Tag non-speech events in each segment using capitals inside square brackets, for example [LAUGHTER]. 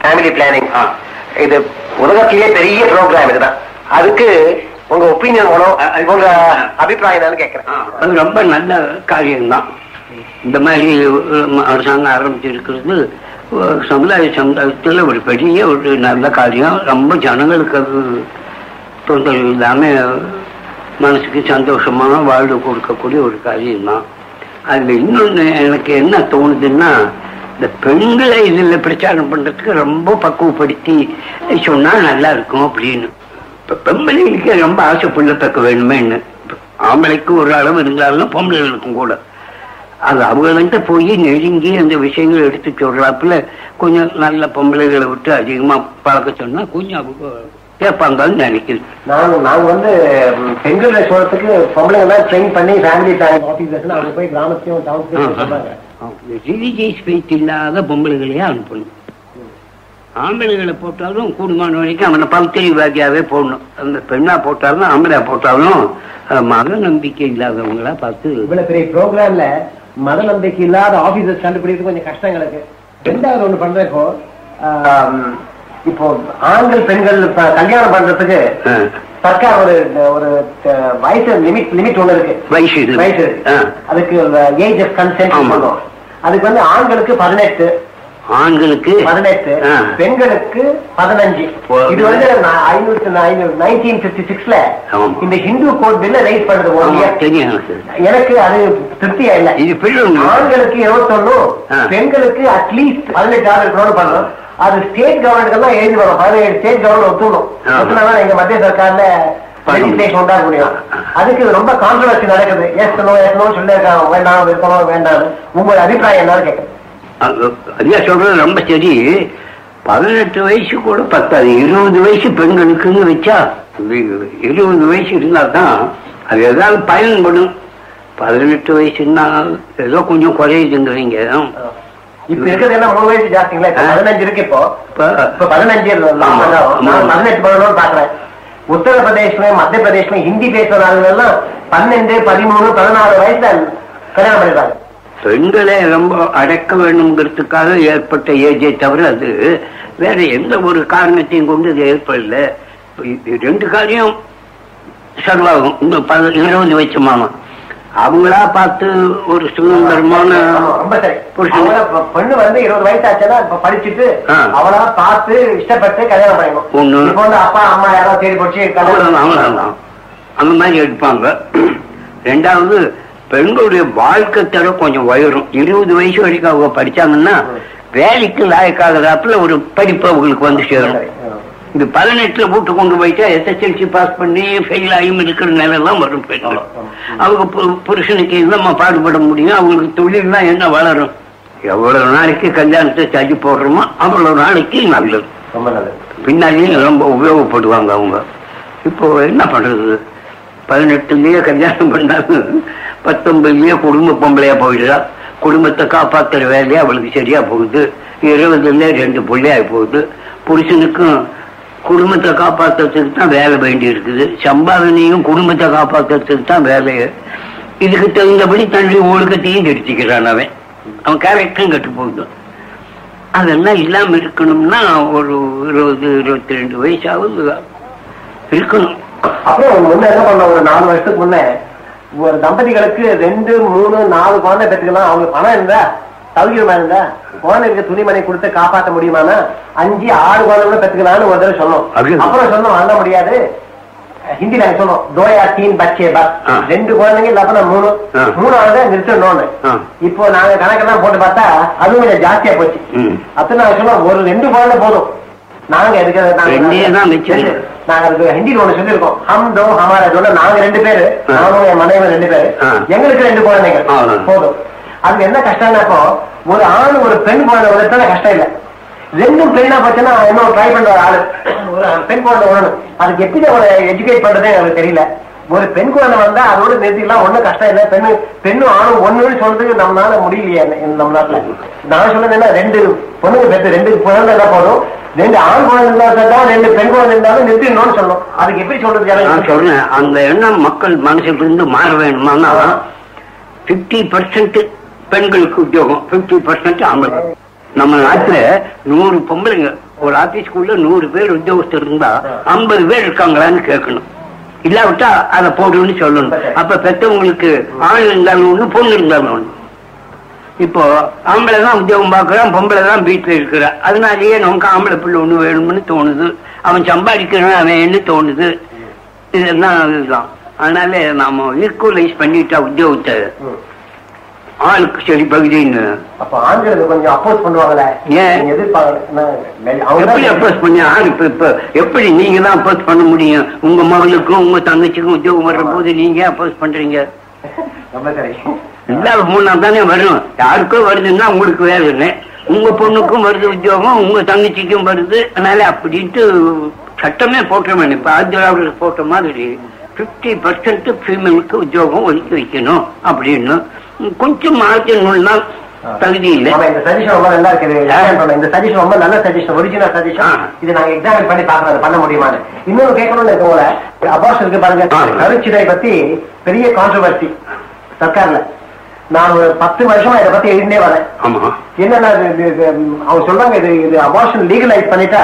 Family planning ஆ. இது உலகத்திலேயே பெரிய ப்ரோக்ராம் இதுதான் அதுக்கு உங்க ஒப்பீனியன் உங்க அபிப்பிராயம் கேட்கறேன் அது ரொம்ப நல்ல காரியம்தான். இந்த மாதிரி அரசாங்கம் ஆரம்பிச்சிருக்கிறது சமுதாய சமுதாயத்தில் ஒரு பெரிய ஒரு நல்ல காரியம். ரொம்ப ஜனங்களுக்கு அது தொந்தரவு இல்லாம மனசுக்கு சந்தோஷமான வாழ்வு கொடுக்கக்கூடிய ஒரு காரியம்தான். அதுல இன்னொன்று எனக்கு என்ன தோணுதுன்னா இந்த பெண்களை இதில் பிரச்சாரம் பண்றதுக்கு ரொம்ப பக்குவப்படுத்தி சொன்னா நல்லா இருக்கும் அப்படின்னு. இப்ப ரொம்ப ஆசை புள்ளத்தக்க வேணுமேன்னு ஆம்பளைக்கு ஒரு அளவு இருந்தாலும் பொம்பளைகளுக்கும் கூட. அது அவங்கள்ட்ட போய் நெருங்கி அந்த விஷயங்களை எடுத்து சொல்றாப்புல கொஞ்சம் நல்ல பொம்பளைகளை விட்டு அதிகமா பழக்க சொன்னா கொஞ்சம் அவங்க கேட்பாங்கன்னு நினைக்கிறேன். நாங்க நாங்க வந்து பெண்களை சொல்றதுக்கு பொம்பளைங்க ட்ரெயின் பண்ணி ஃபேமிலி பிளானிங் அவங்க போய் கிராமத்தையும் டவுன்ஸ்லயும் சொல்றாங்க. ரிலிஜியஸ் ஃபெய்த் இல்லாத பொம்பளைகளையே அனுப்பணும் ஆம்பளைகளை போட்டாலும் கூடுமான வரைக்கும் அவனை பகுத்தறிவாதியாவே போடணும். அந்த பெண்ணா போட்டாலும் ஆம்பளை போட்டாலும் மத நம்பிக்கை இல்லாதவங்களா பார்த்து இவ்வளவு பெரிய ப்ரோக்ராம்ல மத நம்பிக்கை இல்லாத ஆபீசர்ஸ் கண்டுபிடிக்கிறது கொஞ்சம் கஷ்டம் எனக்கு ரெண்டாவது ஒண்ணு பண்றப்போ இப்போ ஆண்கள் பெண்கள் கல்யாணம் பண்றதுக்கு சர்க்கார் ஒரு ஒரு வயசு லிமிட் லிமிட் ஒண்ணு இருக்கு. வயசு. வயசு அதுக்கு ஏஜ் ஆஃப் கன்சென்ட் ஆமா. அதுக்கு வந்து ஆண்களுக்கு பதினெட்டு ஆண்களுக்கு பதினெட்டு. பெண்களுக்கு பதினஞ்சு. இது வந்து ஐநூத்தி நைன்டீன் பிப்டி சிக்ஸ்ல. இந்த ஹிந்து கோட் பில்ல ரைஸ். தெரியும் எனக்கு. அது திருப்தியா இல்ல ஆண்களுக்கு இருபத்தொன்னு. பெண்களுக்கு அட்லீஸ்ட் பதினெட்டு ஆறு இருக்கணும்னு பண்ணணும் அது ஸ்டேட் கவர்மெண்ட் தான் எழுதி வரும் பதினேழு ஸ்டேட் கவர்மெண்ட் ஒத்துணும் எங்க மத்திய சர்க்கார்ல முடியும் அதுக்கு ரொம்ப கான்ட்ரவர்சி நடக்குது. ஏசனோ ஏசனோ சொல்லியிருக்காங்க. வேண்டாம் இருக்கணும் வேண்டாம் உங்களோட அபிப்பிராயம் என்னன்னு அது- ஐயா சொல்றது ரொம்ப சரி. பதினெட்டு வயசு கூட பத்தாது. இருபது வயசு பெண்களுக்குன்னு வச்சா இருபது வயசு இருந்தா தான் அது ஏதாவது பயன்படும் பதினெட்டு வயசுன்னா ஏதோ கொஞ்சம் குறையுதுங்கிறீங்க. இப்ப இருக்கிறது என்ன மூணு வயசு ஜாஸ்திங்களா. பதினஞ்சு இருக்கு இப்போ. பதினஞ்சு பதினெட்டு பண்ணணும்னு பாக்குறேன். உத்தரப்பிரதேஷ்ல மத்திய பிரதேஷ்ல ஹிந்தி பேசுற ஆளுங்க எல்லாம் பன்னெண்டு பதிமூணு பதினாலு வயசுல கல்யாணம் பண்ணிடுறாங்க பெண்களை ரொம்ப அடக்க வேணுங்கிறதுக்காக ஏற்பட்ட ஏஜை தவிர அது வேற எந்த ஒரு காரணத்தையும் கொண்டு இது ஏற்படல. ரெண்டு காரியம் செலவாகும் இந்த பதினஞ்சு இருபது வயசு மாமா. அவங்களா பார்த்து ஒரு சுதந்திரமான பெண்ணு வந்து இருபது வயசு ஆச்சுன்னா இப்ப படிச்சுட்டு. அவளா பார்த்து இஷ்டப்பட்டு கல்யாணம் பண்ணிக்கணும். ஒண்ணு. இப்ப வந்து அப்பா அம்மா யாராவது தேடி பிடிச்சி அவ்வளவுதான், கல்யாணம். அந்த மாதிரி எடுப்பாங்க. ரெண்டாவது பெண்களுடைய வாழ்க்கை தரம் கொஞ்சம் உயரும். இருபது வயசு வரைக்கும் அவங்க படிச்சாங்கன்னா வேலைக்கு லாயக்காகிறதாப்புல ஒரு படிப்பு அவங்களுக்கு வந்து சேரும். இந்த பதினெட்டுல போட்டு கொண்டு போயிட்டா எஸ்எஸ்எல்சி பாஸ் பண்ணி ஃபெயில் ஆகியும் இருக்கிற நிலையெல்லாம் வரும் பெண்கள். அவங்க புருஷனுக்கு என்னம்மா பாடுபட முடியும்? அவங்களுக்கு தொழில்லாம் என்ன வளரும்? எவ்வளவு நாளைக்கு கல்யாணத்தை தள்ளி போடுறோமோ அவ்வளவு நாளைக்கு நல்லது. பின்னாலேயும் ரொம்ப உபயோகப்படுவாங்க அவங்க. இப்போ என்ன பண்றது? பதினெட்டுலயே கல்யாணம் பண்ணாலும் பத்தொன்பதுலயே குடும்ப பொம்பளையா போயிடுறா. குடும்பத்தை காப்பாத்துற வேலையா அவளுக்கு சரியா போகுது. இருபதுல ரெண்டு பிள்ளையா போகுது. புருஷனுக்கும் குடும்பத்தை காப்பாற்றுறதுக்கு தான் வேலை வேண்டி இருக்குது. சம்பாதனையும் குடும்பத்தை காப்பாற்றுறதுக்கு தான் வேலையை இதுக்கு தகுந்தபடி தன்னுடைய ஒழுக்கத்தையும் கெடுத்திக்கிறான் அவன். அவன் கேரக்டரும் கெட்டு போகுது அதெல்லாம் இல்லாம இருக்கணும்னா ஒரு இருபது இருபத்தி ரெண்டு வயசாவது இருக்கணும். அப்புறம் முன்ன என்ன பண்ண ஒரு நாலு வருஷத்துக்கு முன்ன ஒரு தம்பதிகளுக்கு ரெண்டு மூணு நாலு குழந்தை பெற்றுக்கலாம். அவங்க பணம் இருந்தா சௌகரியமா இருந்தா குழந்தைக்கு துணிமணி கொடுத்து காப்பாற்ற முடியுமானா அஞ்சு ஆறு குழந்தை கூட பெற்றுக்கலாம்னு ஒரு தடவை சொன்னோம்? அப்புறம் சொன்னோம் வாங்க முடியாது ஹிந்தி நாங்க சொன்னோம் தோயா தீன் பச்சே பஸ். ரெண்டு குழந்தைங்க இல்லாம மூணு. மூணாவது நிறுத்தணும்னு. இப்போ நாங்க கணக்கெல்லாம் போட்டு பார்த்தா அதுவும் கொஞ்சம் ஜாஸ்தியா போச்சு. அப்ப நாங்க சொன்னோம் ஒரு ரெண்டு குழந்தை போதும் நாங்க எதுக்கு நாங்க- ஹிந்தியில் ஒண்ணு சொல்லியிருக்கோம் ஹம் தோ ஹமாரா நாங்க ரெண்டு பேரு. நானும் என் மனைவி ரெண்டு பேரு. எங்களுக்கு ரெண்டு குழந்தைங்க. போதும் அதுக்கு என்ன கஷ்டம்னாக்கோ ஒரு ஆண் ஒரு பெண் குழந்தை உழைத்தால கஷ்டம் இல்ல. ரெண்டும் பெண்ணா போச்சுன்னா இன்னும் ட்ரை பண்ற ஆளு. ஒரு பெண் குழந்தை வரணும் அதுக்கு எப்படி அவரை எஜுகேட் பண்றதே எனக்கு தெரியல. ஒரு பெண் குழந்தை வந்தா அதோட நிறுத்திக்கலாம் ஒண்ணும் கஷ்டம் இல்லை. பெண்ணு பெண்ணும் ஆணும் ஒண்ணுன்னு சொல்றதுக்கு நம்மளால முடியலையே நம்ம நாட்டுல நான் சொன்னது என்ன ரெண்டு பொண்ணுங்க பெற்று ரெண்டு குழந்தை இருந்தா போதும். ரெண்டு ஆண் குழந்தை இருந்தா சேர்த்தா ரெண்டு பெண் குழந்தை இருந்தாலும் நிறுத்திடணும்னு சொல்லணும் அதுக்கு எப்படி சொல்றது நான்? சொல்றேன் அந்த எண்ணம் மக்கள் மனசுல இருந்து மாற வேணுமானா பிப்டி பர்சன்ட் பெண்களுக்கு உத்தியோகம். பிப்டி பர்சன்ட் ஆம்பளை. நம்ம நாட்டுல நூறு பொம்பளைங்க ஒரு ஆபீஸ்க்குள்ள நூறு பேர் உத்தியோகஸ்தர் இருந்தா ஐம்பது பேர் இருக்காங்களான்னு கேட்கணும். இல்லாவிட்டா அதை போடுன்னு சொல்லணும். அப்ப பெற்றவங்களுக்கு ஆண் இருந்தாலும் ஒண்ணு பொண்ணு இருந்தாலும் ஒண்ணு. இப்போ ஆம்பளை தான் உத்தியோகம் பார்க்கறான் பொம்பளை தான் வீட்டுல இருக்கிறா. அதனாலேயே நமக்கு ஆம்பளை பிள்ளை ஒண்ணு வேணும்னு தோணுது. அவன் சம்பாதிக்கிறான் அவன் தோணுது? இதெல்லாம் இதுதான் அதனால நாம ஈக்குவலைஸ் பண்ணிட்டா உத்தியோகத்தை ஆளுக்கு சரி பகுதின்னு. அப்ப ஆண்களுக்கு கொஞ்சம் அப்போஸ் பண்ணுவாங்கல்ல ஏன்? எப்படி அப்போஸ் பண்ணி ஆள்? இப்ப இப்ப எப்படி நீங்க தான் அப்போஸ் பண்ண முடியும்? உங்க மகளுக்கும் உங்க தங்கச்சிக்கும் உத்தியோகம் வர்ற போது நீங்க அப்போஸ் பண்றீங்க? [LAUGHS] ரொம்ப சரி. இல்லாத மூணா தானே வரும். யாருக்கோ வருதுன்னா உங்களுக்கு வேலை இல்லை உங்க பொண்ணுக்கும் வருது உத்தியோகம் உங்க தங்கச்சிக்கும் வருது. அதனால அப்படின்ட்டு சட்டமே போட்டுருமே இப்ப ஆந்திராவில் போட்ட மாதிரி பிப்டி பர்சன்ட் ஃபீமேலுக்கு உத்தியோகம் ஒதுக்கி வைக்கணும். அப்படின்னு கொஞ்சம் மாற்றணும்னா தகுதி இல்லை இந்த சஜஷன் ரொம்ப நல்லா இருக்குது. இந்த சஜஷன் ரொம்ப நல்ல சஜஷன் ஒரிஜினல் சஜஷன். இது நாங்க எக்ஸாமின் பண்ணி பார்க்கணும் அது பண்ண முடியுமான்னு. இன்னொரு கேட்கணும்னு இருக்கவங்கள அபார்ஷன் இருக்கு பாருங்க. கருச்சிதை பத்தி பெரிய கான்ட்ரவர்சி சர்க்கார்ல. நான் ஒரு பத்து வருஷமா இதை பத்தி எழுதினே வரேன். என்னன்னா அவங்க சொல்றாங்க இது இது அபார்ஷன் லீகலைஸ் பண்ணிட்டா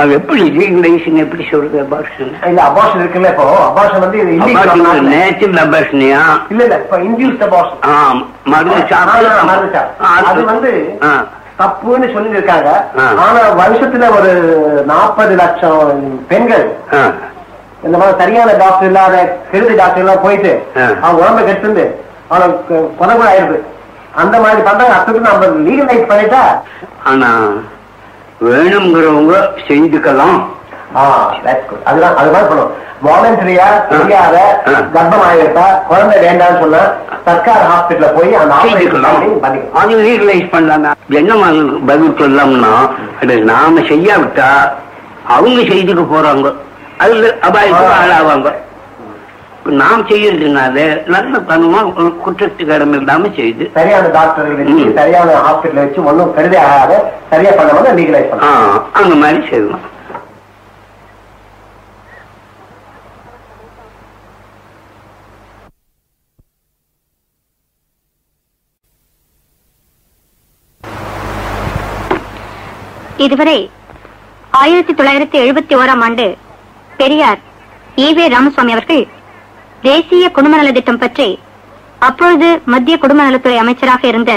அது எப்படி லீகலைசேஷன் எப்படி சொல்றது அபார்ஷன்? இல்ல அபார்ஷன் இருக்குல்ல இப்போ? அபார்ஷன் வந்து illegal நேச்சுரல் அபார்ஷனியா இல்ல. இல்ல இப்ப இன்டியூஸ்ட் அபார்ஷன் ஆ மருந்து சாப்பிட்டு. அது வந்து தப்புன்னு சொல்லி இருக்காங்க. ஆனா வருஷத்துல ஒரு நாற்பது லட்சம் பெண்கள் இந்த மாதிரி சரியான டாக்டர் இல்லாத கெடுதி டாக்டர் எல்லாம் போயிட்டு. அவங்க உடம்ப கெடுத்துண்டு அவனுக்கு புறகுல ஆயிருது. அந்த மாதிரி பண்றாங்க. அதுக்கு நம்ம லீகலைஸ் பண்ணிட்டா ஆனா வேணுங்கிறவங்க good. அதுதான் அது மாதிரி பண்ணும் வாலண்டரியா தெரியாத. கர்ப்பம் ஆயிருப்பா குழந்தை வேண்டாம்னு சொன்னா சர்க்கார் ஹாஸ்பிட்டல்ல போய் அந்த அது லீகலைஸ் பண்ணலாமே. என்ன பதில் சொல்லலாம்னா நாம செய்யாவிட்டா அவங்க செய்துக்க போறாங்க. அதுல அபாயத்துக்கு ஆளாவாங்க. நாம் செய்யறதுனால நல்ல தனமா ஒரு குற்றத்துக்கு இடம் இல்லாம செய்து சரியான டாக்டர்கள் வச்சு. சரியான ஹாஸ்பிட்டல் வச்சு ஒன்றும் கருதி ஆகாத சரியா பண்ண லீகலைஸ் பண்ணலாம் அந்த மாதிரி செய்யலாம் இதுவரை ஆயிரத்தி தொள்ளாயிரத்தி எழுபத்தி ஓராம் ஆண்டு பெரியார் ஈவே ராமசுவாமி அவர்கள் தேசிய குடும்ப நலத்திட்டம் பற்றி அப்பொழுது மத்திய குடும்ப நலத்துறை அமைச்சராக இருந்த